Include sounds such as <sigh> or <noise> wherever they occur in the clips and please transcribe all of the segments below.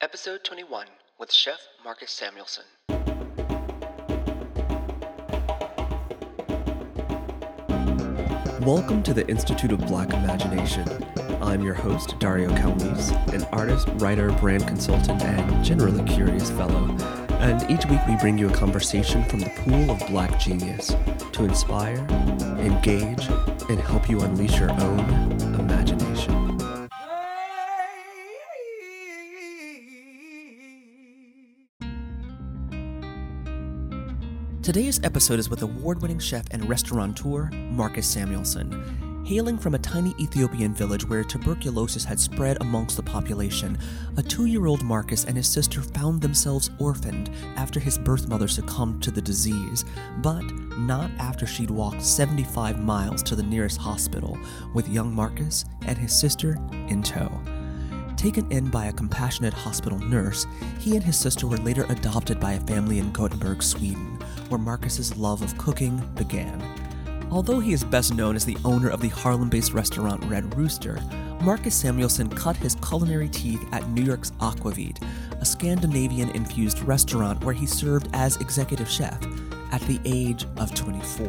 Episode 21 with Chef Marcus Samuelsson. Welcome to the Institute of Black Imagination. I'm your host, Dario Calmese, an artist, writer, brand consultant, and generally curious fellow. And each week we bring you a conversation from the pool of black genius to inspire, engage, and help you unleash your own imagination. Today's episode is with award winning chef and restaurateur Marcus Samuelsson. Hailing from a tiny Ethiopian village where tuberculosis had spread amongst the population, a two year old Marcus and his sister found themselves orphaned after his birth mother succumbed to the disease, but not after she'd walked 75 miles to the nearest hospital with young Marcus and his sister in tow. Taken in by a compassionate hospital nurse, he and his sister were later adopted by a family in Gothenburg, Sweden, where Marcus's love of cooking began. Although he is best known as the owner of the Harlem based restaurant Red Rooster, Marcus Samuelsson cut his culinary teeth at New York's Aquavit, a Scandinavian infused restaurant where he served as executive chef at the age of 24.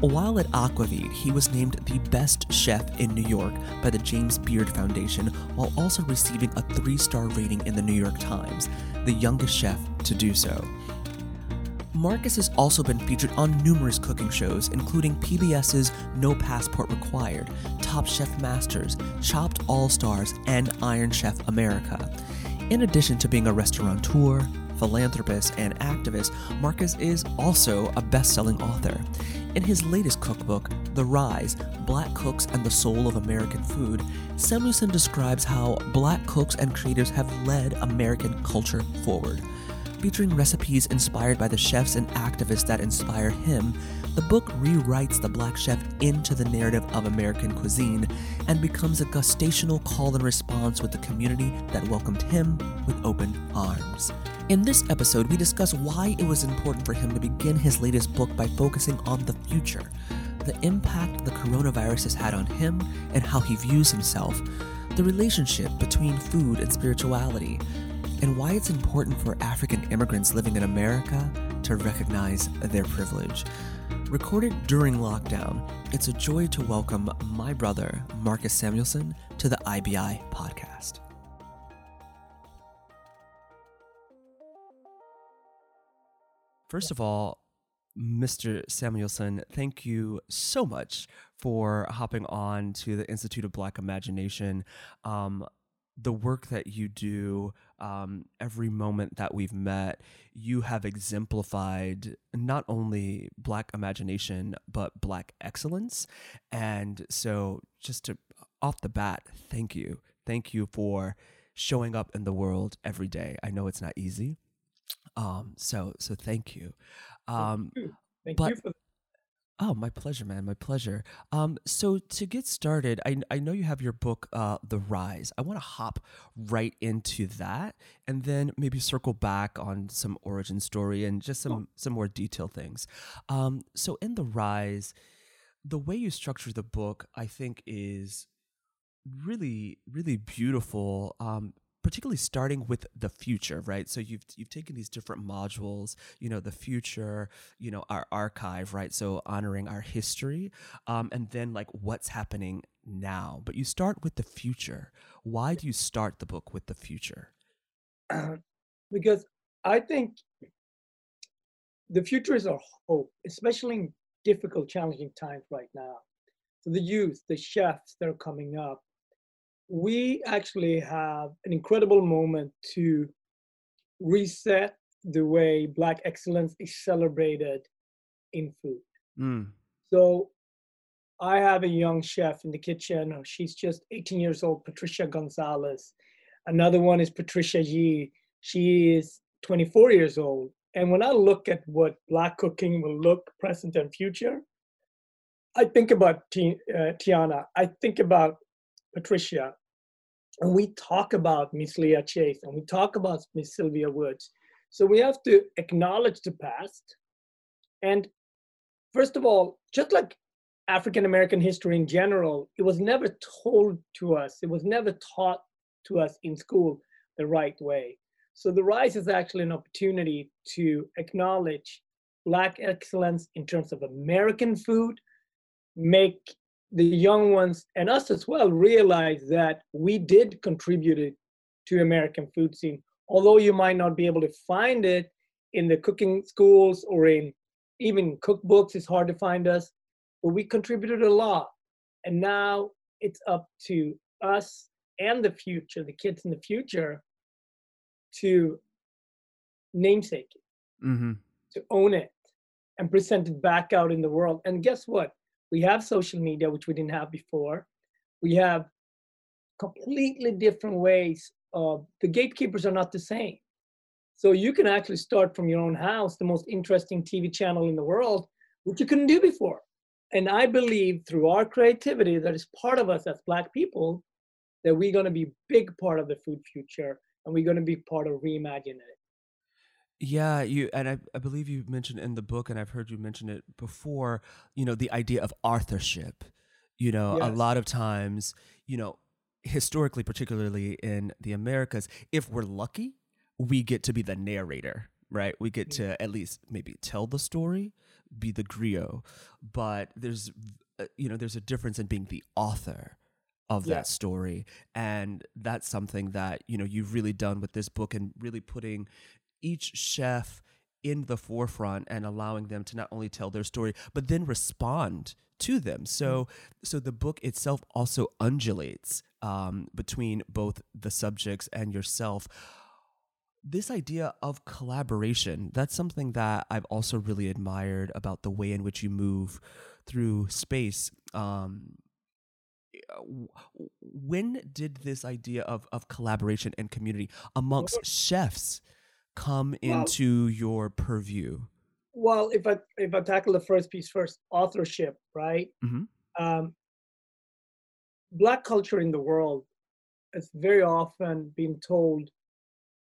While at Aquavit, he was named the best chef in New York by the James Beard Foundation while also receiving a three star rating in the New York Times, the youngest chef to do so. Marcus has also been featured on numerous cooking shows, including PBS's No Passport Required, Top Chef Masters, Chopped All Stars, and Iron Chef America. In addition to being a restaurateur, philanthropist, and activist, Marcus is also a best selling author. In his latest cookbook, The Rise Black Cooks and the Soul of American Food, Samuelsson describes how black cooks and creators have led American culture forward. Featuring recipes inspired by the chefs and activists that inspire him, the book rewrites the black chef into the narrative of American cuisine and becomes a gustational call and response with the community that welcomed him with open arms. In this episode, we discuss why it was important for him to begin his latest book by focusing on the future, the impact the coronavirus has had on him and how he views himself, the relationship between food and spirituality, and why it's important for African immigrants living in America to recognize their privilege. Recorded during lockdown, it's a joy to welcome my brother, Marcus Samuelsson, to the IBI podcast. First of all, Mr. Samuelsson, thank you so much for hopping on to the Institute of Black Imagination. Um, the work that you do, um, every moment that we've met, you have exemplified not only Black imagination, but Black excellence. And so, just to off the bat, thank you. Thank you for showing up in the world every day. I know it's not easy. Um, so, so thank you. Um, thank you, thank you for Oh, my pleasure, man. My pleasure. Um, so to get started, I, I know you have your book, uh, The Rise. I want to hop right into that and then maybe circle back on some origin story and just some, oh. some more detailed things. Um, so in The Rise, the way you structure the book, I think, is really, really beautiful. Um, particularly starting with the future, right? So you've you've taken these different modules, you know, the future, you know, our archive, right? So honoring our history, um, and then like what's happening now. But you start with the future. Why do you start the book with the future? <clears throat> because I think the future is our hope, especially in difficult, challenging times right now. For the youth, the chefs that are coming up, we actually have an incredible moment to reset the way Black excellence is celebrated in food. Mm. So I have a young chef in the kitchen. She's just 18 years old, Patricia Gonzalez. Another one is Patricia Yee. She is 24 years old. And when I look at what Black cooking will look present and future, I think about T- uh, Tiana. I think about Patricia, and we talk about Miss Leah Chase and we talk about Miss Sylvia Woods. So we have to acknowledge the past. And first of all, just like African American history in general, it was never told to us, it was never taught to us in school. the right way. So the rise is actually an opportunity to acknowledge Black excellence in terms of American food, make the young ones and us as well realize that we did contribute to American food scene. Although you might not be able to find it in the cooking schools or in even cookbooks, it's hard to find us, but we contributed a lot. And now it's up to us and the future, the kids in the future, to namesake it, mm-hmm. to own it, and present it back out in the world. And guess what? We have social media, which we didn't have before. We have completely different ways of the gatekeepers are not the same. So you can actually start from your own house, the most interesting TV channel in the world, which you couldn't do before. And I believe through our creativity that is part of us as Black people, that we're going to be big part of the food future and we're going to be part of reimagining it. Yeah, you and I, I believe you mentioned in the book, and I've heard you mention it before. You know, the idea of authorship. You know, yes. a lot of times, you know, historically, particularly in the Americas, if we're lucky, we get to be the narrator, right? We get to at least maybe tell the story, be the griot, but there's, uh, you know, there's a difference in being the author of yeah. that story and that's something that you know you've really done with this book and really putting each chef in the forefront and allowing them to not only tell their story but then respond to them. So mm. so the book itself also undulates um, between both the subjects and yourself. This idea of collaboration that's something that i've also really admired about the way in which you move through space. Um, when did this idea of, of collaboration and community amongst chefs come well, into your purview? Well, if I if I tackle the first piece first, authorship, right? Mm-hmm. Um, black culture in the world is very often being told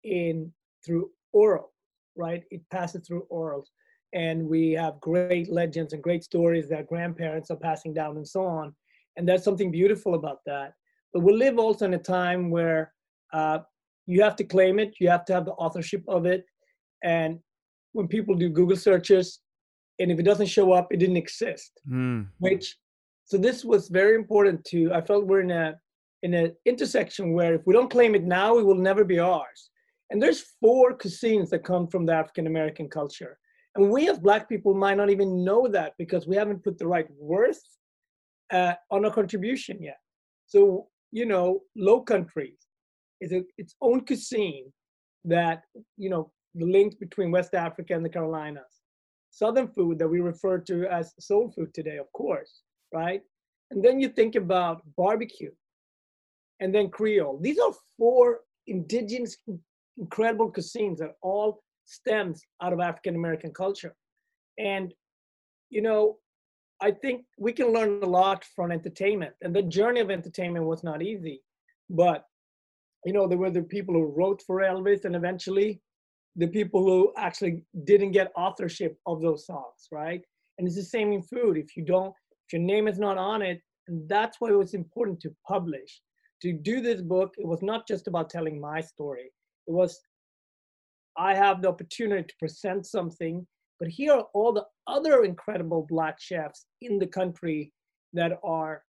in through oral, right? It passes through orals, and we have great legends and great stories that grandparents are passing down and so on and there's something beautiful about that. But we live also in a time where uh, you have to claim it, you have to have the authorship of it, and when people do Google searches, and if it doesn't show up, it didn't exist. Mm. Which, so this was very important to. I felt we're in a in an intersection where if we don't claim it now, it will never be ours. And there's four cuisines that come from the African American culture. And we as Black people might not even know that because we haven't put the right worth uh, on a contribution yet. So, you know, low countries is a, its own cuisine that, you know, the link between West Africa and the Carolinas. Southern food that we refer to as soul food today, of course, right? And then you think about barbecue and then Creole. These are four indigenous, incredible cuisines that all stems out of African American culture. And, you know, I think we can learn a lot from entertainment. And the journey of entertainment was not easy. But, you know, there were the people who wrote for Elvis and eventually the people who actually didn't get authorship of those songs, right? And it's the same in food. If you don't, if your name is not on it, and that's why it was important to publish. To do this book, it was not just about telling my story. It was, I have the opportunity to present something but here are all the other incredible Black chefs in the country that are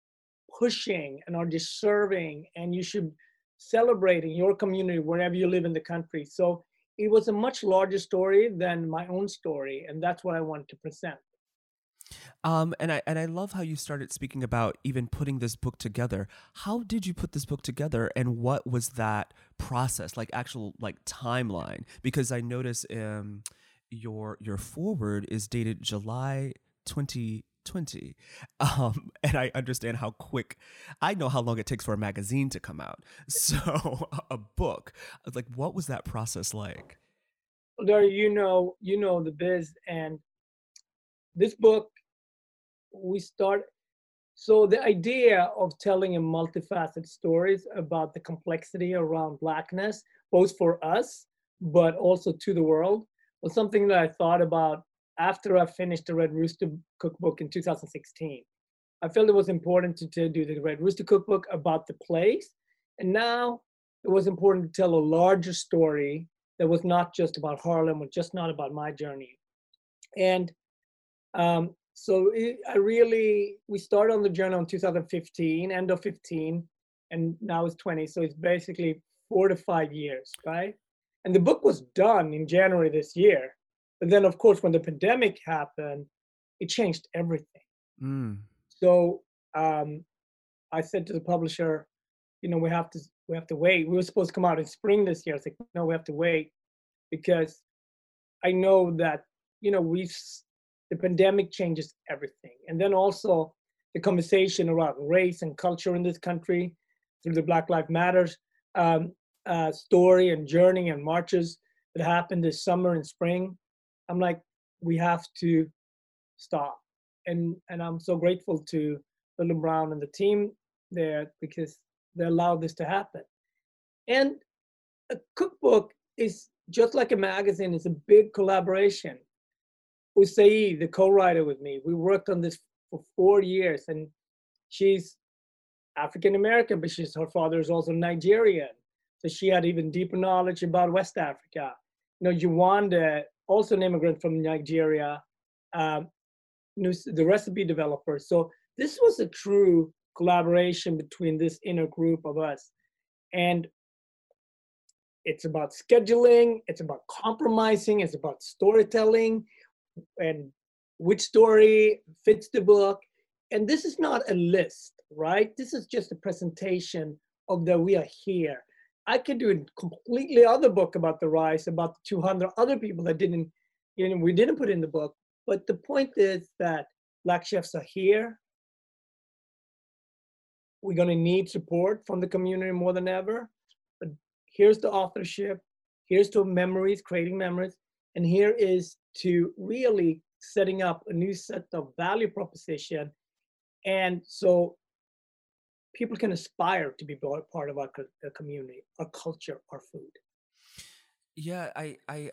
pushing and are deserving, and you should celebrate in your community wherever you live in the country. So it was a much larger story than my own story, and that's what I wanted to present. Um, and I and I love how you started speaking about even putting this book together. How did you put this book together, and what was that process like? Actual like timeline? Because I notice um, your your forward is dated July 2020. <laughs> Um, and I understand how quick I know how long it takes for a magazine to come out. <laughs> So a book, like what was that process like? There, you know, you know the biz and this book we start so the idea of telling a multifaceted stories about the complexity around blackness both for us but also to the world was something that I thought about after I finished the Red Rooster cookbook in 2016. I felt it was important to, to do the Red Rooster cookbook about the place. And now it was important to tell a larger story that was not just about Harlem or just not about my journey. And um, so it, I really, we started on the journey in 2015, end of 15, and now it's 20. So it's basically four to five years, right? And the book was done in January this year. But then, of course, when the pandemic happened, it changed everything. Mm. So um, I said to the publisher, you know, we have to we have to wait. We were supposed to come out in spring this year. I said, no, we have to wait because I know that you know we the pandemic changes everything, and then also the conversation around race and culture in this country through the Black Lives Matters um, uh, story and journey and marches that happened this summer and spring. I'm like, we have to stop, and and I'm so grateful to Lyndon Brown and the team there because they allowed this to happen. And a cookbook is just like a magazine, it's a big collaboration. Osayi, the co-writer with me, we worked on this for four years and she's African American, but she's her father is also Nigerian. So she had even deeper knowledge about West Africa. You know, Yewande, also an immigrant from Nigeria, um, the recipe developer. So this was a true collaboration between this inner group of us. And it's about scheduling, it's about compromising, it's about storytelling, and which story fits the book. And this is not a list, right? This is just a presentation of that we are here. I could do a completely other book about the rice, about the 200 other people that didn't, you know, we didn't put in the book. But the point is that Black chefs are here we're going to need support from the community more than ever. But here's the authorship, here's to memories, creating memories, and here is to really setting up a new set of value proposition. And so people can aspire to be part of our community, our culture, our food. Yeah, I, I,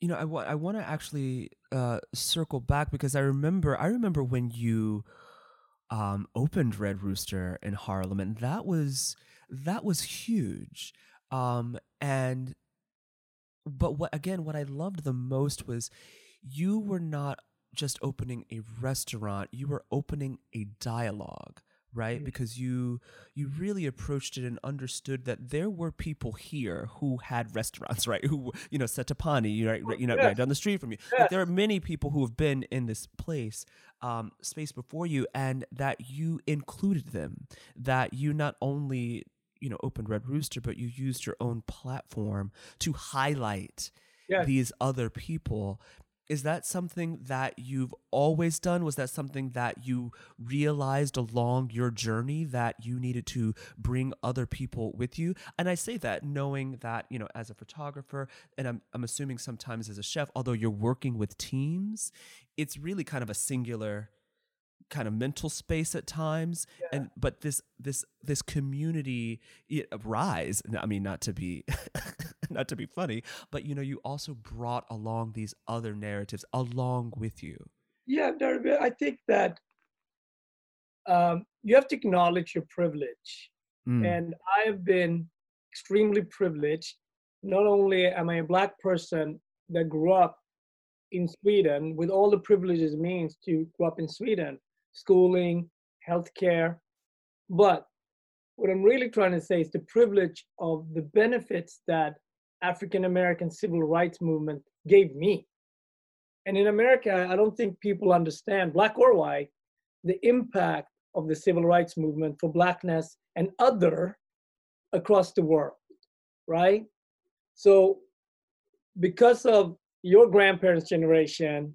you know, I want, I want to actually uh, circle back because I remember, I remember when you um, opened Red Rooster in Harlem, and that was that was huge. Um, and but what again, what I loved the most was you were not just opening a restaurant; you were opening a dialogue right mm-hmm. because you you really approached it and understood that there were people here who had restaurants <laughs> right who you know Settepani right, you know yes. right down the street from you yes. like, there are many people who have been in this place um, space before you and that you included them that you not only you know opened red rooster but you used your own platform to highlight yes. these other people is that something that you've always done? Was that something that you realized along your journey that you needed to bring other people with you? And i say that knowing that you know as a photographer and i'm, I'm assuming sometimes as a chef although you're working with teams it's really kind of a singular kind of mental space at times. Yeah. and but this this this community uh, rise i mean not to be <laughs> <laughs> not to be funny but you know you also brought along these other narratives along with you yeah i think that um, you have to acknowledge your privilege mm. and i have been extremely privileged not only am i a black person that grew up in sweden with all the privileges it means to grow up in sweden schooling, healthcare. But what I'm really trying to say is the privilege of the benefits that African American civil rights movement gave me. And in America, I don't think people understand, black or white, the impact of the civil rights movement for blackness and other across the world, right? So because of your grandparents' generation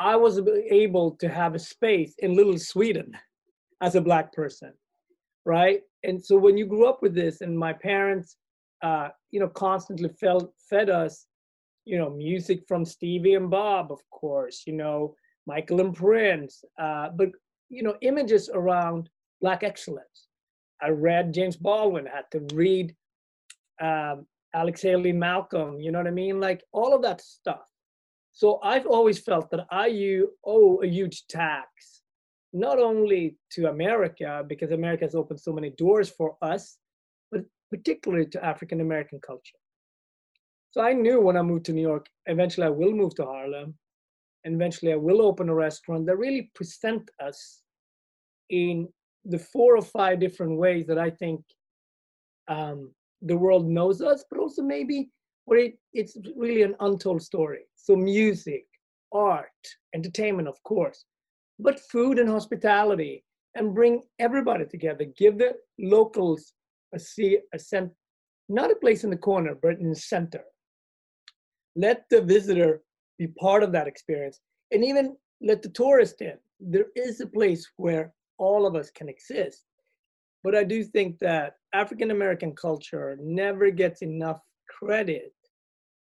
I was able to have a space in little Sweden as a black person, right? And so when you grew up with this, and my parents, uh, you know, constantly felt, fed us, you know, music from Stevie and Bob, of course, you know, Michael and Prince, uh, but you know, images around black excellence. I read James Baldwin, I had to read um, Alex Haley, Malcolm, you know what I mean? Like all of that stuff. So I've always felt that I owe a huge tax not only to America, because America has opened so many doors for us, particularly to African American culture. So I knew when I moved to New York, eventually I will move to Harlem, and eventually I will open a restaurant that really present us in the four or five different ways that I think um, the world knows us, but also maybe where it, it's really an untold story. So music, art, entertainment, of course, but food and hospitality, and bring everybody together. Give the locals a see a cent, not a place in the corner, but in the center. Let the visitor be part of that experience, and even let the tourist in. There is a place where all of us can exist. But I do think that African American culture never gets enough credit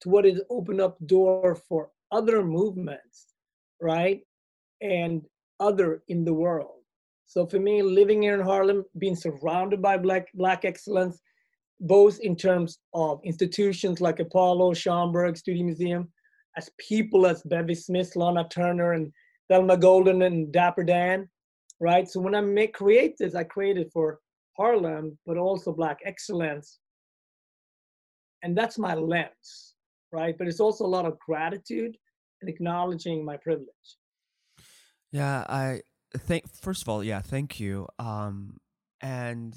to what has opened up door for other movements, right? And other in the world. So for me, living here in Harlem, being surrounded by black black excellence, both in terms of institutions like Apollo, Schomburg, Studio Museum, as people as Bevy Smith, Lana Turner, and Thelma Golden and Dapper Dan, right? So when I make create this, I created for Harlem, but also Black excellence. And that's my lens, right? But it's also a lot of gratitude and acknowledging my privilege. Yeah, I think first of all, yeah, thank you. Um, and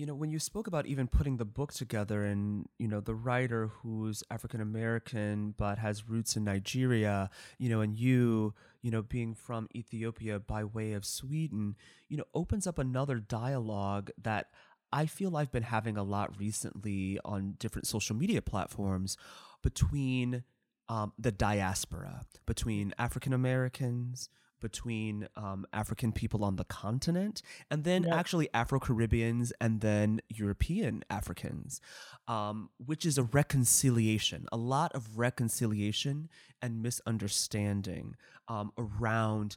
you know, when you spoke about even putting the book together and, you know, the writer who's African American but has roots in Nigeria, you know, and you, you know, being from Ethiopia by way of Sweden, you know, opens up another dialogue that I feel I've been having a lot recently on different social media platforms between um, the diaspora, between African Americans, between um, African people on the continent, and then yep. actually Afro Caribbeans and then European Africans, um, which is a reconciliation, a lot of reconciliation and misunderstanding um, around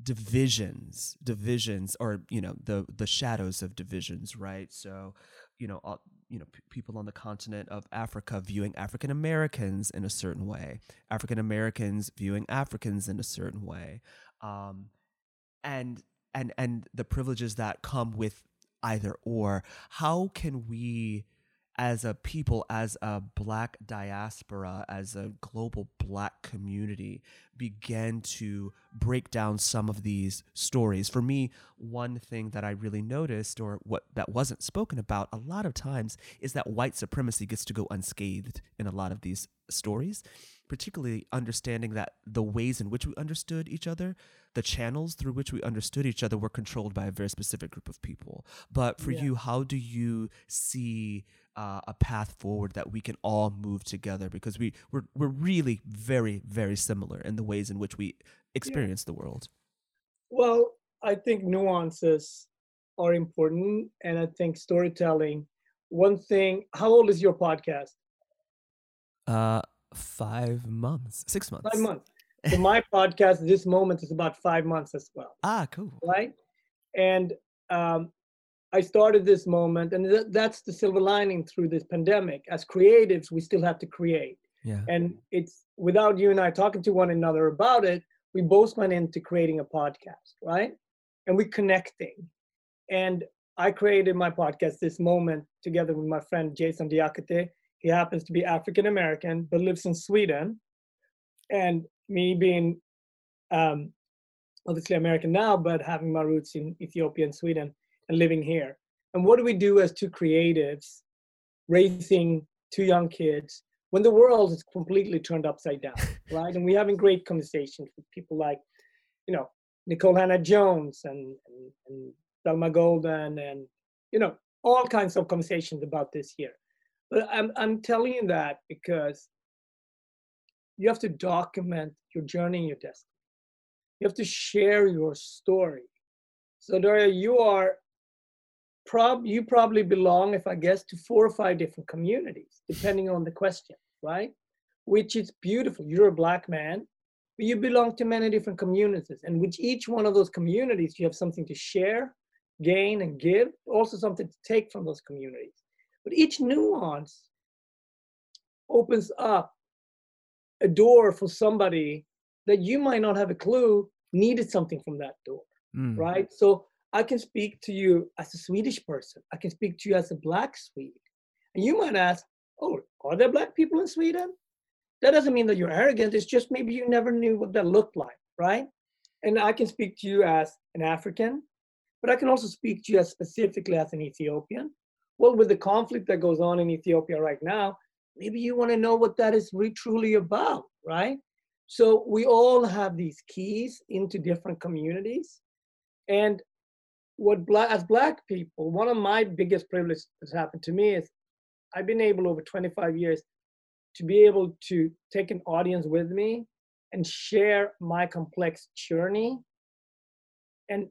divisions divisions or you know the the shadows of divisions right so you know you know p- people on the continent of Africa viewing African Americans in a certain way, African Americans viewing Africans in a certain way, um, and and and the privileges that come with either or. How can we as a people, as a black diaspora, as a global black community, began to break down some of these stories. For me, one thing that I really noticed, or what that wasn't spoken about a lot of times, is that white supremacy gets to go unscathed in a lot of these stories particularly understanding that the ways in which we understood each other, the channels through which we understood each other were controlled by a very specific group of people. But for yeah. you, how do you see uh, a path forward that we can all move together? Because we we're, we're really very very similar in the ways in which we experience yeah. the world. Well, I think nuances are important, and I think storytelling. One thing. How old is your podcast? Uh, five months, six months. Five months. So my <laughs> podcast, this moment, is about five months as well. Ah, cool. Right, and um, I started this moment, and th- that's the silver lining through this pandemic. As creatives, we still have to create. Yeah. And it's without you and I talking to one another about it, we both went into creating a podcast, right? And we're connecting. And I created my podcast this moment together with my friend Jason Diakite, he happens to be African American, but lives in Sweden. And me being um, obviously American now, but having my roots in Ethiopia and Sweden and living here. And what do we do as two creatives raising two young kids when the world is completely turned upside down, <laughs> right? And we're having great conversations with people like, you know, Nikole Hannah-Jones and, and, and Thelma Golden and, you know, all kinds of conversations about this here. But I'm, I'm telling you that because you have to document your journey and your destiny. You have to share your story. So Daria, you are prob you probably belong, if I guess, to four or five different communities, depending on the question, right? Which is beautiful. You're a black man, but you belong to many different communities. And with each one of those communities, you have something to share, gain, and give, also something to take from those communities. But each nuance opens up a door for somebody that you might not have a clue needed something from that door, Mm. right? So I can speak to you as a Swedish person. I can speak to you as a black Swede. And you might ask, oh, are there black people in Sweden? That doesn't mean that you're arrogant. It's just maybe you never knew what that looked like, right? And I can speak to you as an African, but I can also speak to you as specifically as an Ethiopian. Well, with the conflict that goes on in Ethiopia right now, maybe you want to know what that is really truly about, right? So we all have these keys into different communities. And what black as black people, one of my biggest privileges that's happened to me is I've been able over 25 years to be able to take an audience with me and share my complex journey and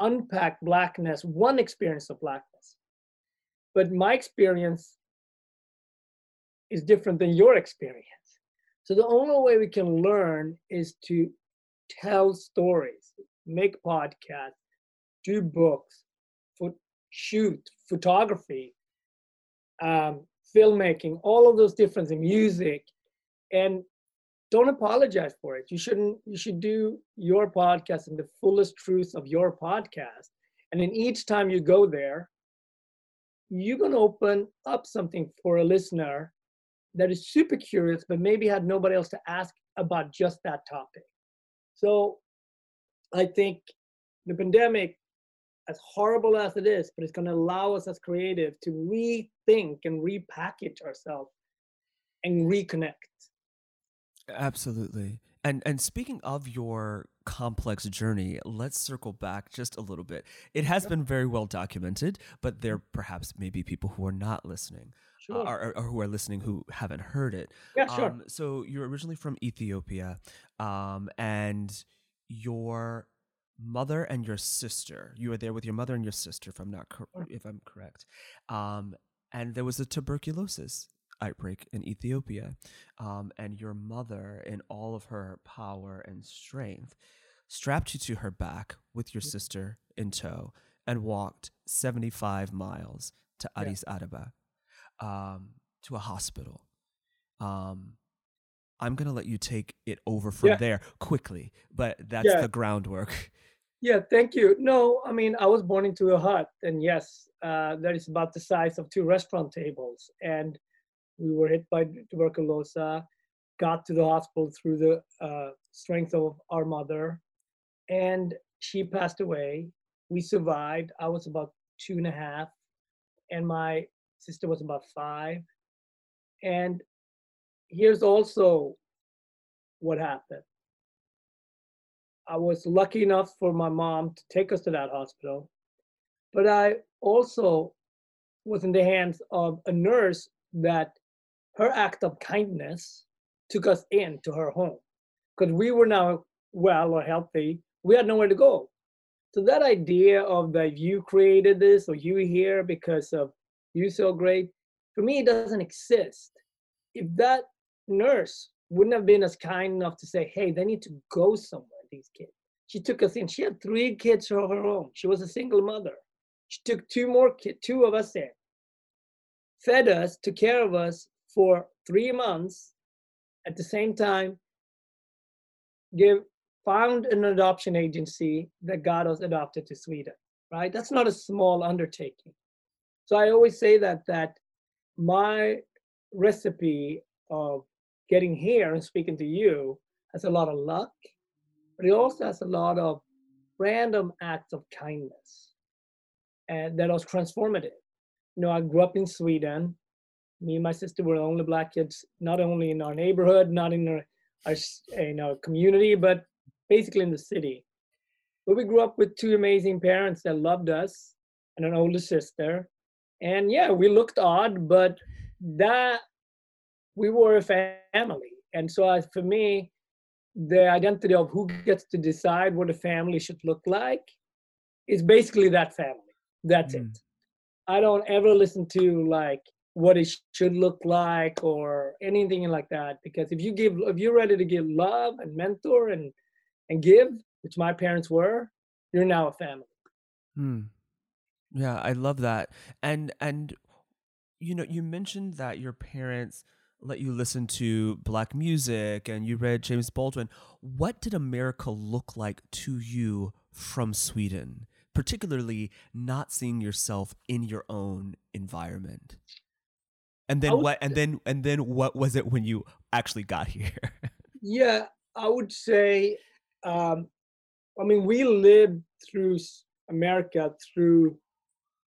unpack blackness, one experience of blackness. But my experience is different than your experience. So the only way we can learn is to tell stories, make podcasts, do books, shoot, photography, um, filmmaking, all of those different things, music, and don't apologize for it. You shouldn't. You should do your podcast in the fullest truth of your podcast, and then each time you go there, you're gonna open up something for a listener that is super curious, but maybe had nobody else to ask about just that topic. So, I think the pandemic as horrible as it is, but it's going to allow us as creative to rethink and repackage ourselves and reconnect. Absolutely. And and speaking of your complex journey, let's circle back just a little bit. It has been very well documented, but there perhaps may be people who are not listening. Uh, or, or who are listening who haven't heard it. yeah, sure. Um, so you're originally from Ethiopia, um, and your mother and your sister. You were there with your mother and your sister, if I'm not cor- if I'm correct. Um, and there was a tuberculosis outbreak in Ethiopia, um, and your mother, in all of her power and strength, strapped you to her back with your sister in tow and walked 75 miles to Yeah. Addis Ababa um, to a hospital. Um, I'm gonna let you take it over from Yeah. there quickly, but that's Yeah. the groundwork. Yeah, thank you. No, I mean, I was born into a hut, and yes, uh, that is about the size of two restaurant tables. And we were hit by tuberculosis, got to the hospital through the uh, strength of our mother, and she passed away. We survived. I was about two and a half, and my sister was about five. And here's also what happened. I was lucky enough for my mom to take us to that hospital, but I also was in the hands of a nurse that her act of kindness took us into her home because we were now well or healthy. We had nowhere to go. So that idea of that you created this or you here because of you so great, for me, it doesn't exist. If that nurse wouldn't have been as kind enough to say, hey, they need to go somewhere, these kids. She took us in. She had three kids of her own. She was a single mother. She took two more kids, two of us in, fed us, took care of us for three months. At the same time, give found an adoption agency that got us adopted to Sweden. Right? That's not a small undertaking. So I always say that that my recipe of getting here and speaking to you has a lot of luck, but it also has a lot of random acts of kindness and that was transformative. You know, I grew up in Sweden. Me and my sister were the only black kids, not only in our neighborhood, not in our, our in our community, but basically in the city. But we grew up with two amazing parents that loved us and an older sister. And yeah, we looked odd, but that we were a family. And so for me, the identity of who gets to decide what a family should look like is basically that family. That's Mm. it. I don't ever listen to like what it should look like or anything like that because if you give if you're ready to give love and mentor and and give, which my parents were, you're now a family. Hmm. Yeah, I love that. And and you know, you mentioned that your parents let you listen to black music and you read James Baldwin. What did America look like to you from Sweden, particularly not seeing yourself in your own environment? And then what and then and then what was it when you actually got here? <laughs> yeah, I would say um I mean we lived through America through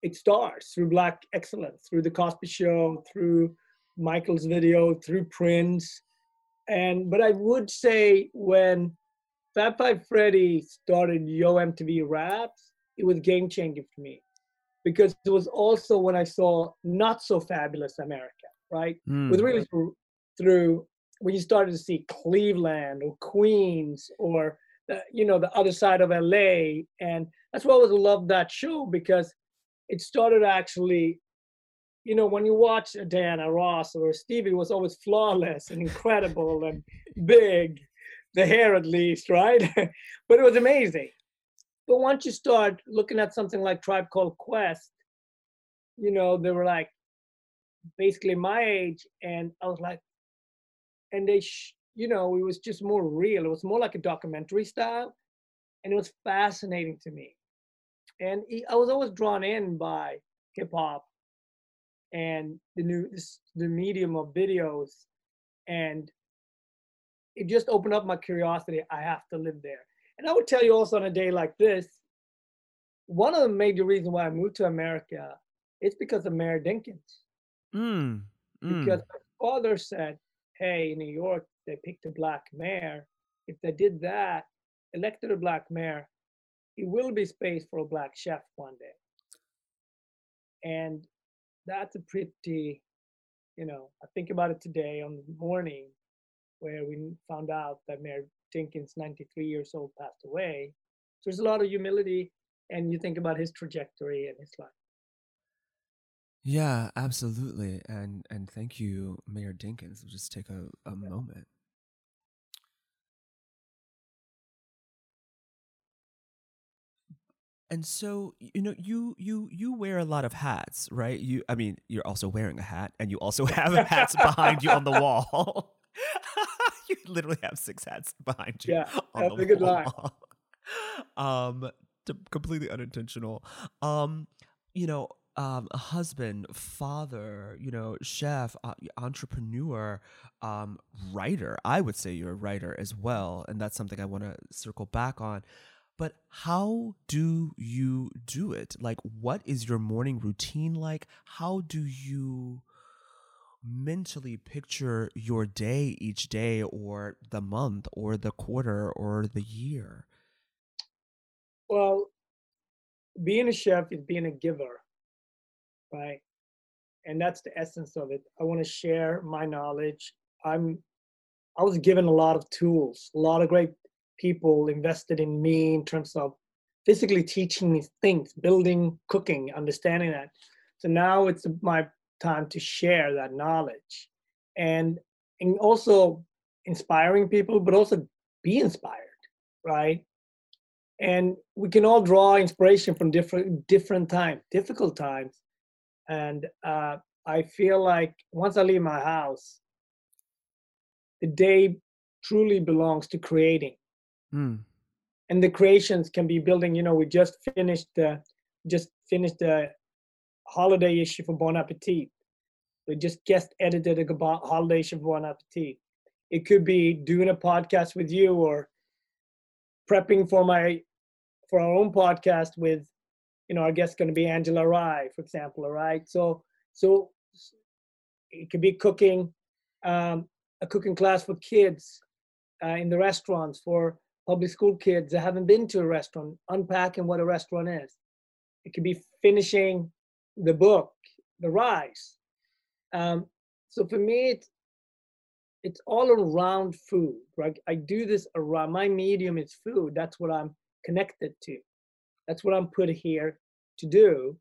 its stars, through black excellence, through the Cosby show, through Michael's video, through Prince. And but I would say when Fab Five Freddy started Yo MTV Raps, it was game changing for me because it was also when I saw not so fabulous America, right? Mm. It was really through, through when you started to see Cleveland or Queens or the, you know the other side of LA, and that's why I always loved that show because it started actually. You know, when you watch Diana Ross or Stevie was always flawless and incredible and big, the hair at least, right? <laughs> but it was amazing. But once you start looking at something like Tribe Called Quest, you know, they were like basically my age, and I was like, and they, sh- you know, it was just more real. It was more like a documentary style, and it was fascinating to me. And I was always drawn in by hip hop and the new this, the medium of videos, and it just opened up my curiosity. I have to live there. And I would tell you also on a day like this, one of the major reasons why I moved to America is because of Mayor Dinkins. Mm, mm. Because my father said, hey, in New York, they picked a black mayor. If they did that, elected a black mayor, it will be space for a black chef one day. And that's a pretty, you know, I think about it today on the morning where we found out that Mayor Dinkins, 93 years old, passed away. So there's a lot of humility, and you think about his trajectory and his life. Yeah, absolutely. And and thank you, Mayor Dinkins. We'll just take a, a yeah. moment. And so, you know, you you you wear a lot of hats, right? You I mean, you're also wearing a hat and you also <laughs> have hats behind you on the wall. <laughs> you literally have six hats behind you. Yeah, on the a good line. <laughs> um, completely unintentional. Um, you know, um, a husband, father, you know, chef, uh, entrepreneur, um, writer. I would say you're a writer as well, and that's something I want to circle back on. But how do you do it? Like, what is your morning routine like? How do you mentally picture your day each day or the month or the quarter or the year? Well, being a chef is being a giver, right? And that's the essence of it. I want to share my knowledge. I'm I was given a lot of tools, a lot of great people invested in me in terms of physically teaching me things, building, cooking, understanding that. So now it's my time to share that knowledge and, and also inspiring people, but also be inspired, right? And we can all draw inspiration from different different times, difficult times. And uh, I feel like once I leave my house, the day truly belongs to creating. Mm. And the creations can be building. You know, we just finished the just finished the holiday issue for Bon Appetit. We just guest edited a holiday issue for Bon Appetit. It could be doing a podcast with you or prepping for my for our own podcast with you know our guest going to be Angela Rye, for example. All right, so so it could be cooking, um, a cooking class for kids uh, in the restaurants for public school kids that haven't been to a restaurant, unpacking what a restaurant is. It could be finishing the book, The Rise. Um, so for me, it's, it's all around food, right? I do this around my medium is food. That's what I'm connected to. That's what I'm put here to do.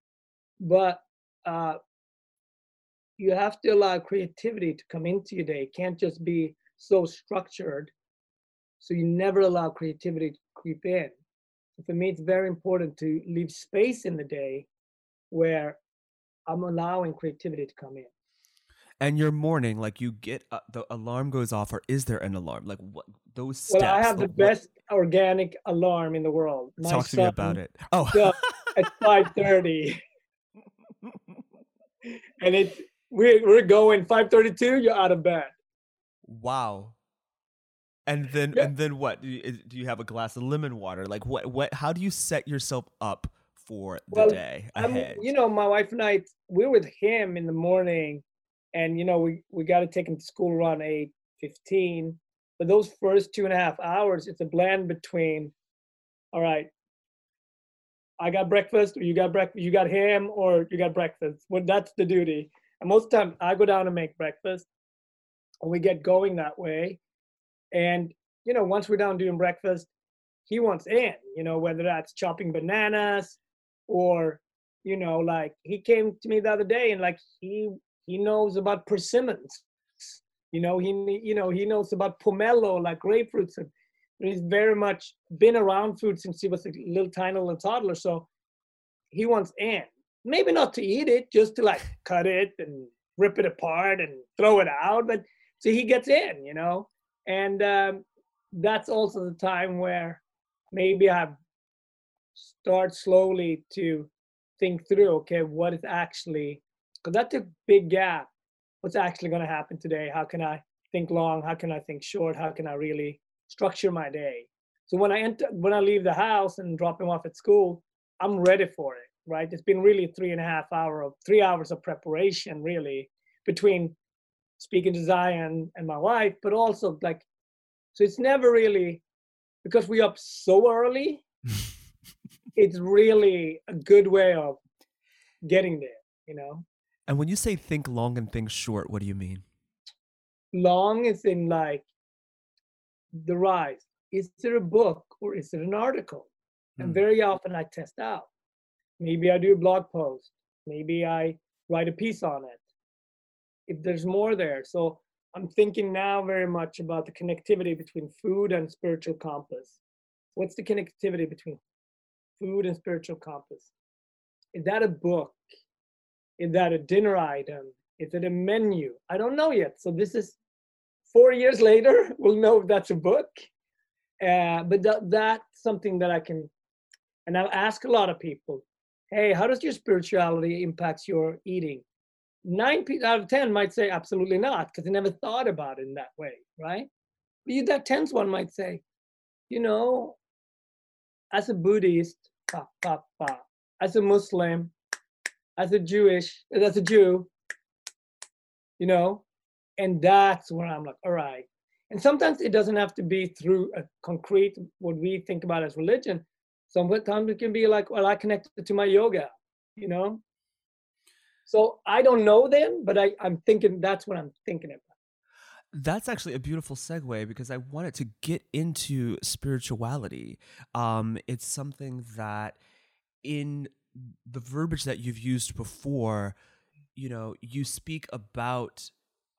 But uh, you have to allow creativity to come into your day. It can't just be so structured so you never allow creativity to creep in. So for me, it's very important to leave space in the day where I'm allowing creativity to come in. And your morning, like you get uh, the alarm goes off, or is there an alarm? Like what those steps? Well, I have the what- best organic alarm in the world. My Talk to me about it. Oh, at five thirty, <laughs> and it's we're we're going five thirty two. You're out of bed. wow. And then Yeah. and then what? Do you, do you have a glass of lemon water? Like what? What? How do you set yourself up for the Well, day I'm, ahead? you know, my wife and I, we're with him in the morning, and you know, we we got to take him to school around eight fifteen. But those first two and a half hours, it's a blend between, all right, I got breakfast, or you got breakfast, you got him, or you got breakfast. Well, that's the duty. And most of the time, I go down and make breakfast, and we get going that way. And you know, once we're down doing breakfast, he wants in. You know, whether that's chopping bananas or you know like he came to me the other day and like he he knows about persimmons you know he you know he knows about pomelo like grapefruits and he's very much been around food since he was a little tiny little toddler so he wants in maybe not to eat it just to like cut it and rip it apart and throw it out but so he gets in you know and um, that's also the time where maybe i start slowly to think through okay what is actually because that's a big gap. What's actually going to happen today? How can i think long? How can i think short? How can i really structure my day? So when i enter when i leave the house and drop him off at school i'm ready for it right? It's been really three and a half hour of three hours of preparation really between speaking to zion and my wife but also like so it's never really because we up so early <laughs> it's really a good way of getting there you know? And when you say think long and think short, what do you mean? long is in like the rise. Is it a book or is it an article? And Hmm. very often i test out. Maybe i do a blog post. Maybe i write a piece on it if there's more there. So i'm thinking now very much about the connectivity between food and spiritual compass. What's the connectivity between food and spiritual compass? Is that a book? Is that a dinner item? Is it a menu? I don't know yet. So this is four years later. <laughs> We'll know if that's a book. Uh, but that, that's something that i can and i'll ask a lot of people hey how does your spirituality impacts your eating nine people out of ten might say absolutely not because they never thought about it in that way right? But you that tenth one might say you know as a buddhist pa, pa, pa, as a muslim as a jewish as a jew you know and that's where i'm like all right and sometimes it doesn't have to be through a concrete what we think about as religion. Sometimes it can be like well i connect it to my yoga you know so i don't know then but I, i'm thinking that's what i'm thinking about That's actually a beautiful segue because I wanted to get into spirituality. Um, it's something that in the verbiage that you've used before, you know, you speak about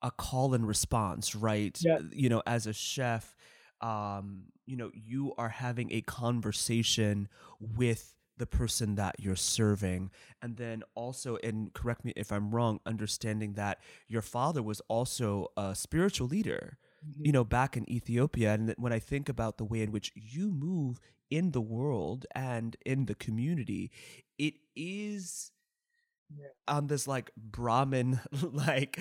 a call and response, right? Yeah. You know, as a chef, um, you know, you are having a conversation with the person that you're serving. And then also, and correct me if I'm wrong, understanding that your father was also a spiritual leader, you know, back in Ethiopia. And that when I think about the way in which you move in the world and in the community, it is Yeah. on this like Brahmin <laughs> like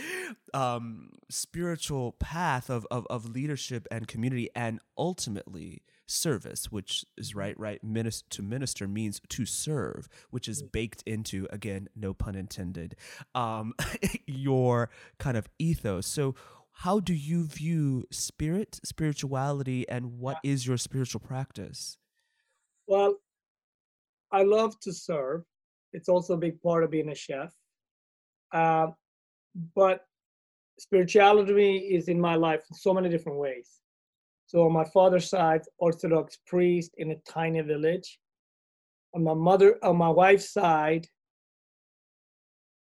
um spiritual path of, of of leadership and community and ultimately service which is right right Minister, to minister means to serve which is baked into again no pun intended um <laughs> your kind of ethos. So how do you view spirit spirituality and what is your spiritual practice? Well i love to serve. It's also a big part of being a chef. Uh, but spirituality is in my life in so many different ways so on my father's side orthodox priest in a tiny village. On my mother on my wife's side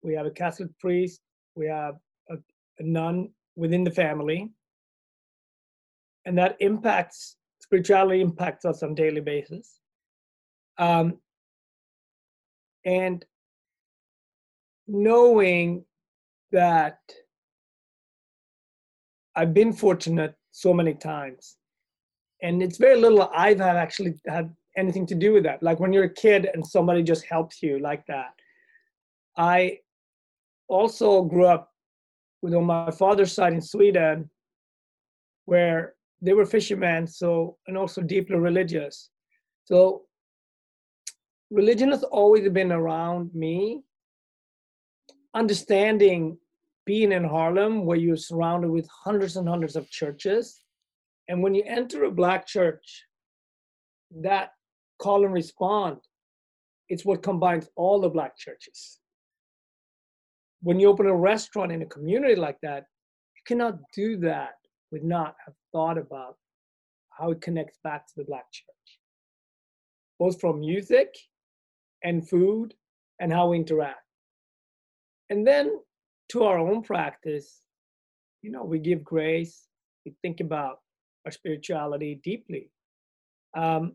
we have a catholic priest we have a, a nun within the family. And that impacts spirituality impacts us on daily basis. Um, and knowing that I've been fortunate so many times, and it's very little I've had actually had anything to do with that. Like when you're a kid and somebody just helps you like that. I also grew up with on my father's side in Sweden, where they were fishermen, so and also deeply religious. So religion has always been around me. Understanding being in Harlem, where you're surrounded with hundreds and hundreds of churches, and when you enter a black church, that call and respond, it's what combines all the black churches. When you open a restaurant in a community like that, you cannot do that with not have thought about how it connects back to the black church, both from music and food and how we interact. And then to our own practice, you know, we give grace, we think about our spirituality deeply. Um,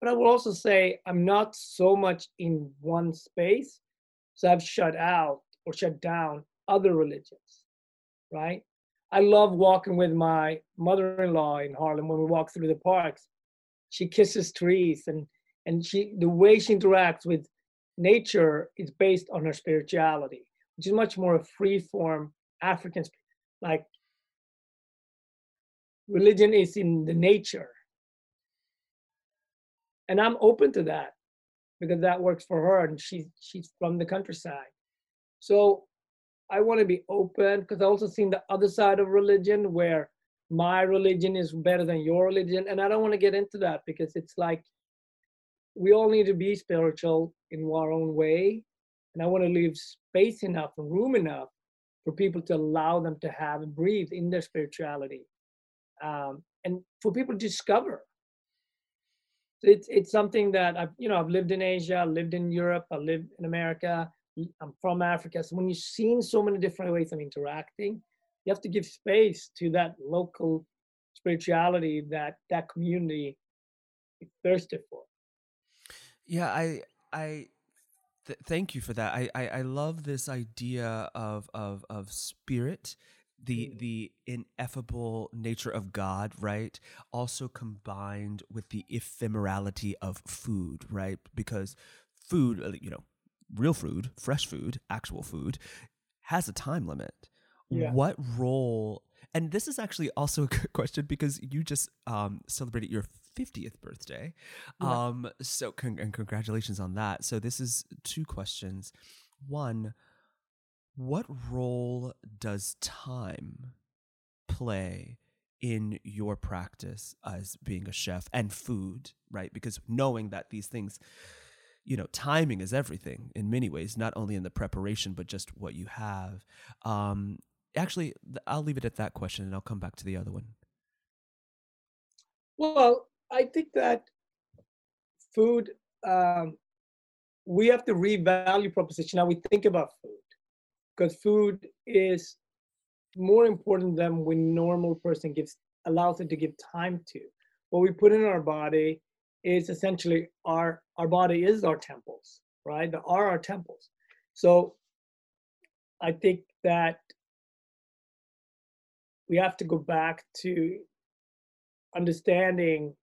but I will also say I'm not so much in one space, so I've shut out or shut down other religions, right? I love walking with my mother-in-law in Harlem when we walk through the parks. She kisses trees and and she the way she interacts with nature is based on her spirituality, which is much more free form African like religion is in the nature. And I'm open to that because that works for her and she's she's from the countryside. So I want to be open because I also seen the other side of religion where my religion is better than your religion. And I don't want to get into that because it's like we all need to be spiritual in our own way. And I want to leave space enough and room enough for people to allow them to have and breathe in their spirituality. Um, and for people to discover. It's it's something that I've you know I've lived in Asia, I lived in Europe, I lived in America. I'm from Africa. So when you've seen so many different ways of interacting, you have to give space to that local spirituality that that community thirsted for. Yeah, I I th- thank you for that. I, I I love this idea of of of spirit the mm. the ineffable nature of God, right? Also combined with the ephemerality of food, right? Because food, uh, you know, real food, fresh food, actual food has a time limit. Yeah. What role and this is actually also a good <laughs> question because you just um, celebrated your 50th birthday. Yeah. Um, so, con- and congratulations on that. So, this is two questions. One, what role does time play in your practice as being a chef and food, right? Because knowing that these things, you know, timing is everything in many ways, not only in the preparation, but just what you have. Um, actually, I'll leave it at that question and I'll come back to the other one. Well, I think that food, um, we have to revalue proposition how we think about food because food is more important than when normal person gives allows it to give time to. What we put in our body is essentially our our body is our temples, right? There are our temples. So I think that we have to go back to understanding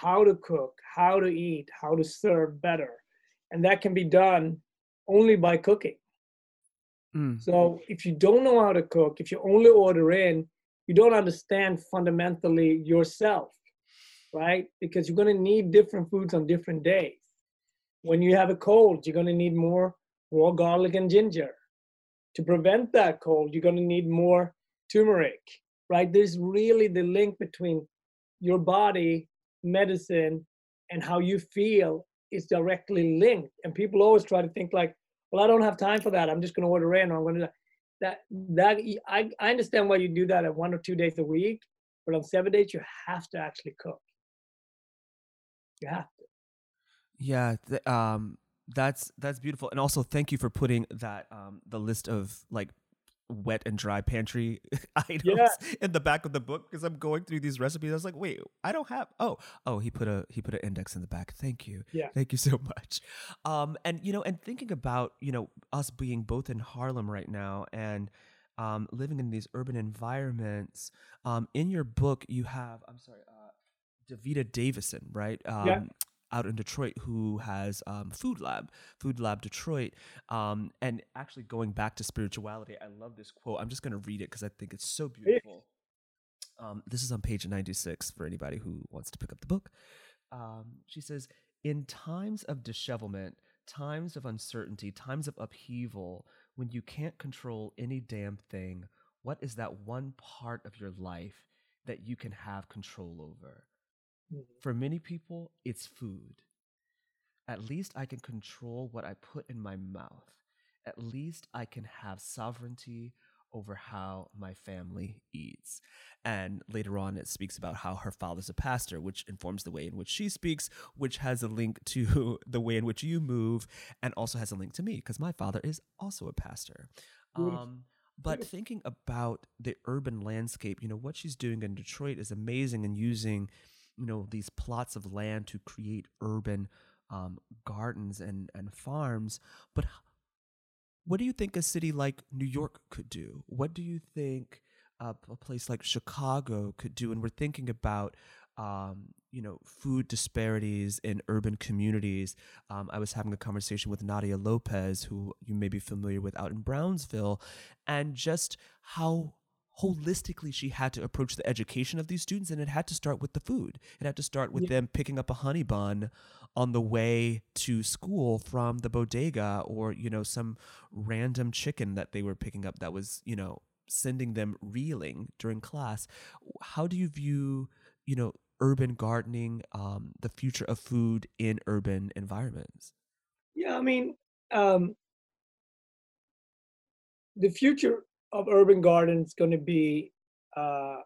how to cook, how to eat, how to serve better. And that can be done only by cooking. Mm. So if you don't know how to cook, if you only order in, you don't understand fundamentally yourself, right? Because you're going to need different foods on different days. When you have a cold, you're going to need more raw garlic and ginger. To prevent that cold, you're going to need more turmeric, right? There's really the link between your body, medicine, and how you feel is directly linked. And people always try to think like, well, I don't have time for that. I'm just going to order in, or I'm going to that that I, I understand why you do that at one or two days a week, but on seven days you have to actually cook. You have to. Yeah, th- um, that's that's beautiful, and also thank you for putting that um, the list of like wet and dry pantry <laughs> items yeah. in the back of the book because I'm going through these recipes. I was like, wait, I don't have. Oh, oh, he put a he put an index in the back. Thank you. Yeah, thank you so much. Um, and you know, and thinking about you know us being both in Harlem right now, and um, living in these urban environments. Um, in your book, you have, I'm sorry, uh, Devita Davison, right? Um, yeah. Out in Detroit, who has um, Food Lab, Food Lab Detroit. Um, and actually, going back to spirituality, I love this quote. I'm just going to read it because I think it's so beautiful. Um, this is on page 96 for anybody who wants to pick up the book. Um, she says, In times of dishevelment, times of uncertainty, times of upheaval, when you can't control any damn thing, what is that one part of your life that you can have control over? Mm-hmm. For many people, it's food. At least I can control what I put in my mouth. At least I can have sovereignty over how my family eats. And later on, it speaks about how her father's a pastor, which informs the way in which she speaks, which has a link to <laughs> the way in which you move, and also has a link to me, because my father is also a pastor. Um, but thinking about the urban landscape, you know, what she's doing in Detroit is amazing and using, you know, these plots of land to create urban um, gardens and, and farms. But what do you think a city like New York could do? What do you think uh, a place like Chicago could do? And we're thinking about, um, you know, food disparities in urban communities. Um, I was having a conversation with Nadia Lopez, who you may be familiar with out in Brownsville, and just how holistically she had to approach the education of these students and it had to start with the food. It had to start with yeah. them picking up a honey bun on the way to school from the bodega or you know some random chicken that they were picking up that was you know sending them reeling during class. How do you view you know urban gardening um, the future of food in urban environments? Yeah i mean um, the future of urban gardens going to be uh,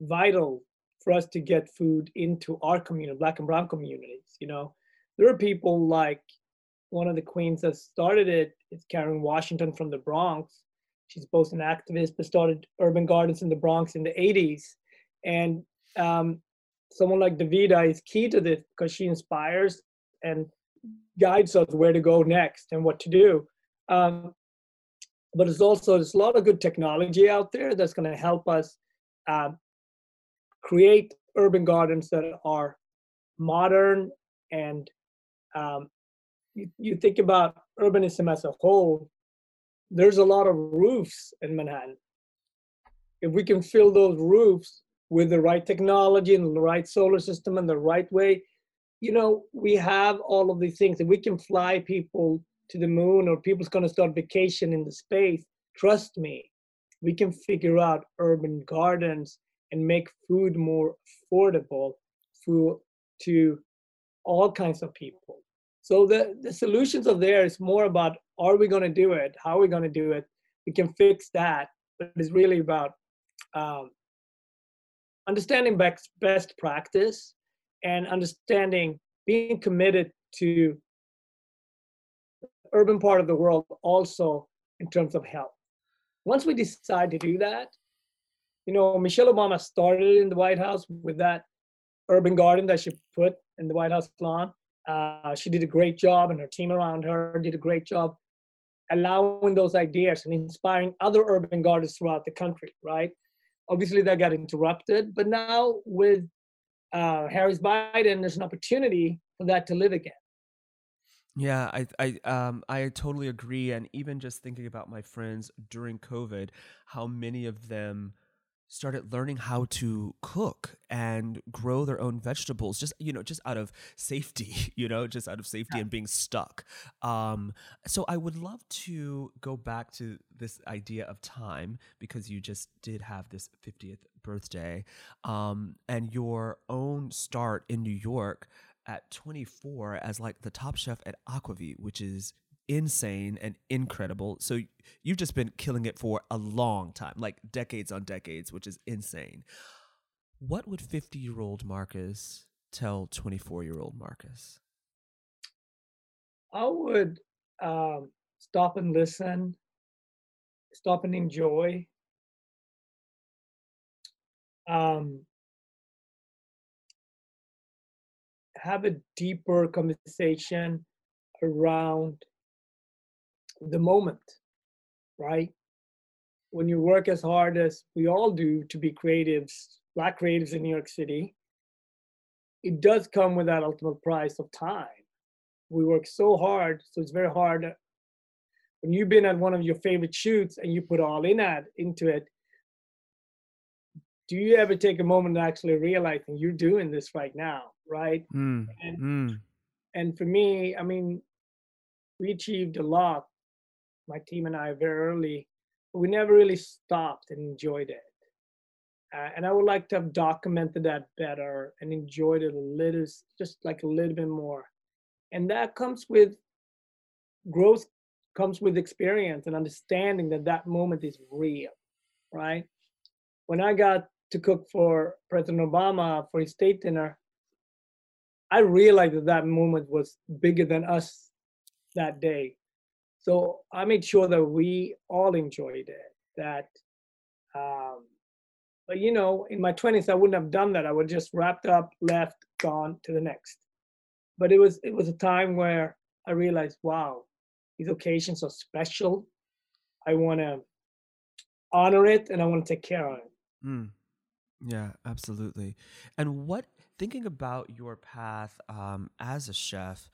vital for us to get food into our community black and brown communities you know there are people like one of the queens that started it, it is Karen Washington from the Bronx. She's both an activist but started urban gardens in the Bronx in the 80s. And um, someone like Devita is key to this because she inspires and guides us where to go next and what to do. Um, but it's also there's a lot of good technology out there that's going to help us uh, create urban gardens that are modern and um, you, you think about urbanism as a whole, there's a lot of roofs in Manhattan. If we can fill those roofs with the right technology and the right solar system and the right way, you know, we have all of these things. If we can fly people to the moon or people's going to start vacation in the space, trust me, we can figure out urban gardens and make food more affordable for, to all kinds of people. So the, the solutions are there. It's more about are we going to do it? How are we going to do it? We can fix that, but it's really about um, understanding best, best practice and understanding being committed to urban part of the world also in terms of health. Once we decide to do that, you know, Michelle Obama started in the White House with that urban garden that she put in the White House lawn. Uh, she did a great job, and her team around her did a great job allowing those ideas and inspiring other urban gardens throughout the country, right? Obviously, that got interrupted, but now with uh, Harris Biden, there's an opportunity for that to live again. Yeah, I I um I totally agree, and even just thinking about my friends during COVID, how many of them started learning how to cook and grow their own vegetables just you know just out of safety <laughs> you know just out of safety yeah. and being stuck um, so i would love to go back to this idea of time because you just did have this 50th birthday um, and your own start in new york at 24 as like the top chef at Aquavit which is insane and incredible. So you've just been killing it for a long time, like decades on decades, which is insane. What would 50 year old Marcus tell 24 year old Marcus? I would um, stop and listen, stop and enjoy. Um, have a deeper conversation around the moment, right? when you work as hard as we all do to be creatives, black creatives in New York City, it does come with that ultimate price of time. We work so hard, so it's very hard. When you've been at one of your favorite shoots and you put all in at into it, do you ever take a moment to actually realizing you're doing this right now, right? Mm, and, mm. and for me, I mean, we achieved a lot, my team and I, very early, but we never really stopped and enjoyed it. Uh, and I would like to have documented that better and enjoyed it a little, just like a little bit more. And that comes with growth, comes with experience and understanding that that moment is real, right? When I got to cook for President Obama for his state dinner, I realized that that moment was bigger than us that day. So I made sure that we all enjoyed it. That, um, but you know, in my 20s, I wouldn't have done that. I would just wrapped up, left, gone to the next. But it was it was a time where I realized, wow, these occasions are special. I want to honor it, and I want to take care of it. Mm. Yeah, absolutely. And what thinking about your path um, as a chef,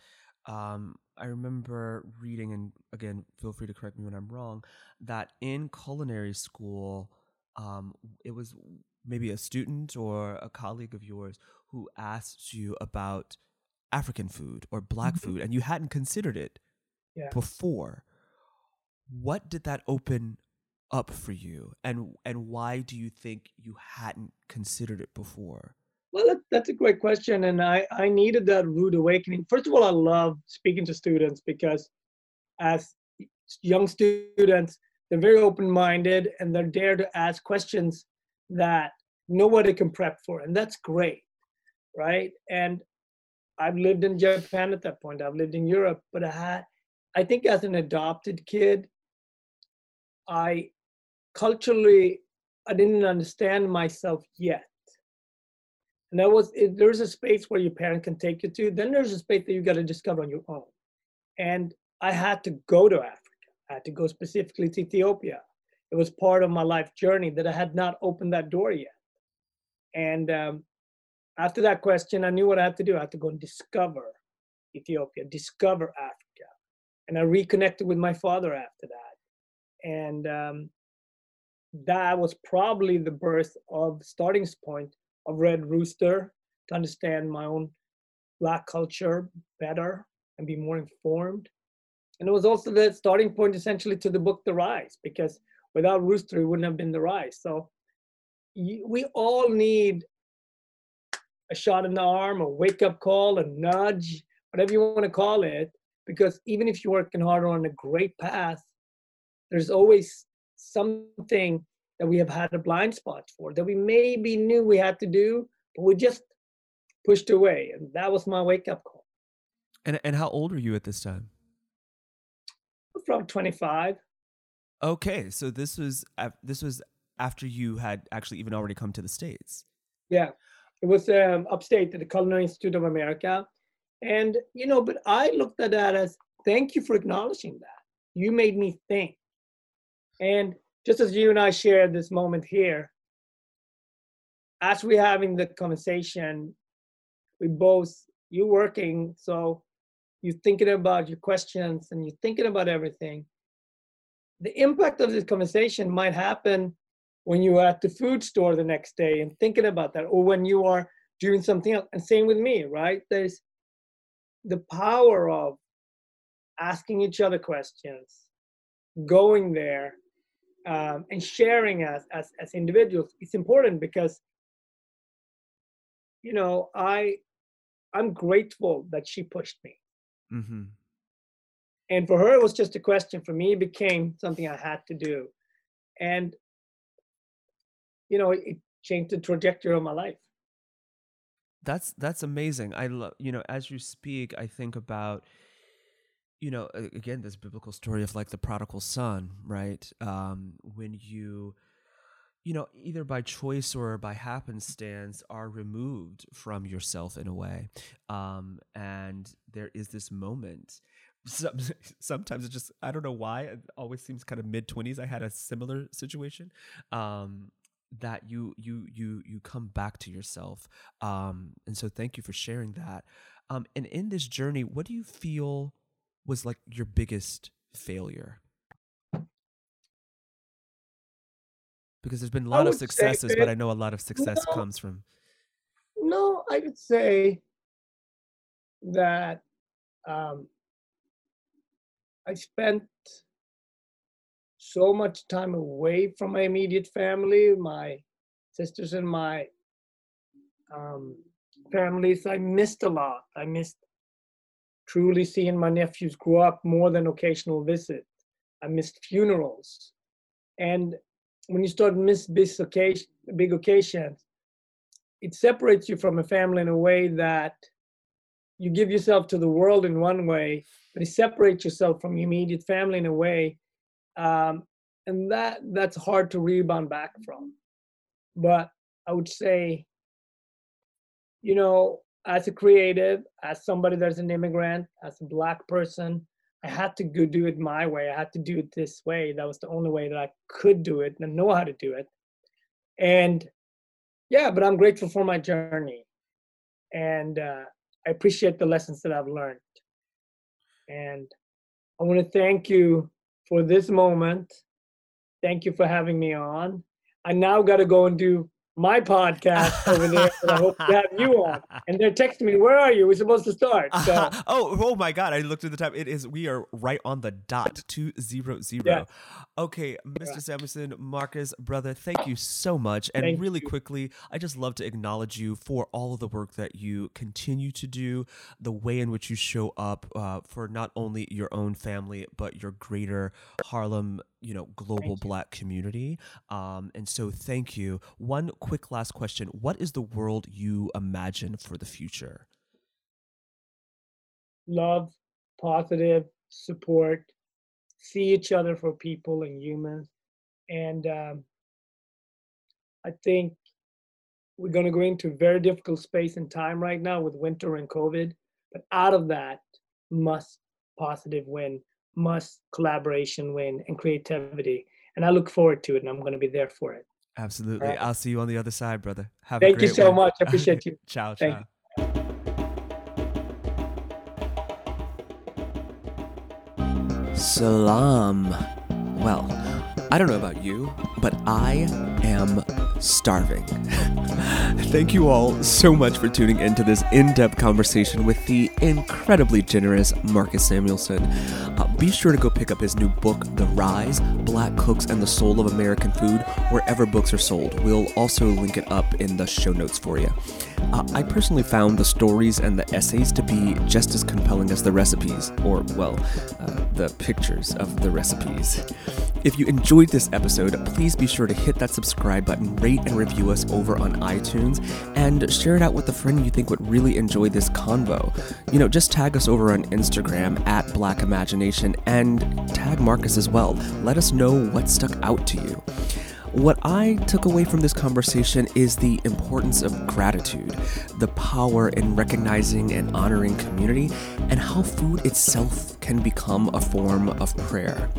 um, I remember reading, and again, feel free to correct me when I'm wrong, that in culinary school, um, it was maybe a student or a colleague of yours who asked you about African food or black Mhm. food, and you hadn't considered it Yeah. before. What did that open up for you, and and why do you think you hadn't considered it before? Well, that, that's a great question, and I I needed that rude awakening. First of all, I love speaking to students because as young students, they're very open-minded and they're dare to ask questions that nobody can prep for, and that's great, right? And I've lived in Japan at that point. I've lived in Europe, but I had, I think, as an adopted kid, I culturally I didn't understand myself yet. And that was it, there's a space where your parent can take you to. Then there's a space that you got to discover on your own. And I had to go to Africa. I had to go specifically to Ethiopia. It was part of my life journey that I had not opened that door yet. And um, after that question, I knew what I had to do. I had to go and discover Ethiopia, discover Africa. And I reconnected with my father after that. And um, that was probably the birth of starting point of Red Rooster to understand my own black culture better and be more informed. And it was also the starting point essentially to the book The Rise, because without Rooster, it wouldn't have been The Rise. So we all need a shot in the arm, a wake up call, a nudge, whatever you want to call it, because even if you're working hard on a great path, there's always something that we have had a blind spot for that we maybe knew we had to do, but we just pushed away. And that was my wake up call. And and how old were you at this time? From 25. Okay, so this was this was after you had actually even already come to the states. Yeah. It was um, upstate at the Culinary Institute of America. And, you know, but I looked at that as thank you for acknowledging that. You made me think. And just as you and I share this moment here, as we're having the conversation, we both, you're working, so you're thinking about your questions and you're thinking about everything. The impact of this conversation might happen when you're at the food store the next day and thinking about that, or when you are doing something else. And same with me, right? There's the power of asking each other questions, going there, um, and sharing as, as as individuals. It's important because you know I I'm grateful that she pushed me. Mm-hmm. And for her, it was just a question. For me, it became something I had to do. And, you know, it changed the trajectory of my life. That's that's amazing. I love you know as you speak, I think about you know again this biblical story of like the prodigal son, right? Um, when you you know either by choice or by happenstance are removed from yourself in a way, um, and there is this moment Some, <laughs> sometimes it's just I don't know why it always seems kind of mid twenties. I had a similar situation. Um, that you you you you come back to yourself um and so thank you for sharing that um and in this journey what do you feel was like your biggest failure because there's been a lot of successes but i know a lot of success no, comes from no i would say that um i spent so much time away from my immediate family, my sisters and my um, families. I missed a lot. I missed truly seeing my nephews grow up more than occasional visit. I missed funerals. And when you start miss big, occasion, big occasions, it separates you from a family in a way that you give yourself to the world in one way, but it separates yourself from your immediate family in a way um, and that that's hard to rebound back from. But I would say, you know, as a creative, as somebody that's an immigrant, as a black person, I had to go do it my way. I had to do it this way. That was the only way that I could do it and know how to do it. And yeah, but I'm grateful for my journey, and uh, I appreciate the lessons that I've learned. And I want to thank you for this moment. Thank you for having me on. I now got to go and do my podcast over there I hope to have you on. <laughs> And they're texting me, where are you? We're supposed to start. <laughs> So. Oh, oh my God. I looked at the time. It is, we are right on the dot, 200. Yeah. Okay, Mr. Yeah. Samuelsson, Marcus, brother, thank you so much. And thank really you. quickly, I just love to acknowledge you for all of the work that you continue to do, the way in which you show up uh, for not only your own family, but your greater Harlem you know global black community um, and so thank you. One quick last question. What is the world you imagine for the future? Love positive support see each other for people and humans and um, i think we're going to go into a very difficult space and time right now with winter and covid but out of that must positive win must collaboration win and creativity. And I look forward to it and I'm going to be there for it. Absolutely. Right. I'll see you on the other side, brother. Have Thank you so much. I appreciate <laughs> you. ciao, Thank ciao. Salam. Well, I don't know about you, but I am starving. <laughs> Thank you all so much for tuning into this in depth conversation with the incredibly generous Marcus Samuelsson. Uh, be sure to go pick up his new book, The Rise Black Cooks and the Soul of American Food, wherever books are sold. We'll also link it up in the show notes for you. Uh, I personally found the stories and the essays to be just as compelling as the recipes, or, well, uh, the pictures of the recipes. If you enjoyed this episode, please be sure to hit that subscribe button, rate and review us over on iTunes, and share it out with a friend you think would really enjoy this convo. You know, just tag us over on Instagram at Black Imagination and tag Marcus as well. Let us know what stuck out to you. What I took away from this conversation is the importance of gratitude, the power in recognizing and honoring community, and how food itself can become a form of prayer.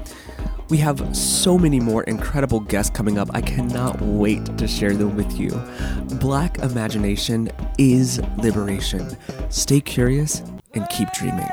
We have so many more incredible guests coming up. I cannot wait to share them with you. Black imagination is liberation. Stay curious and keep dreaming.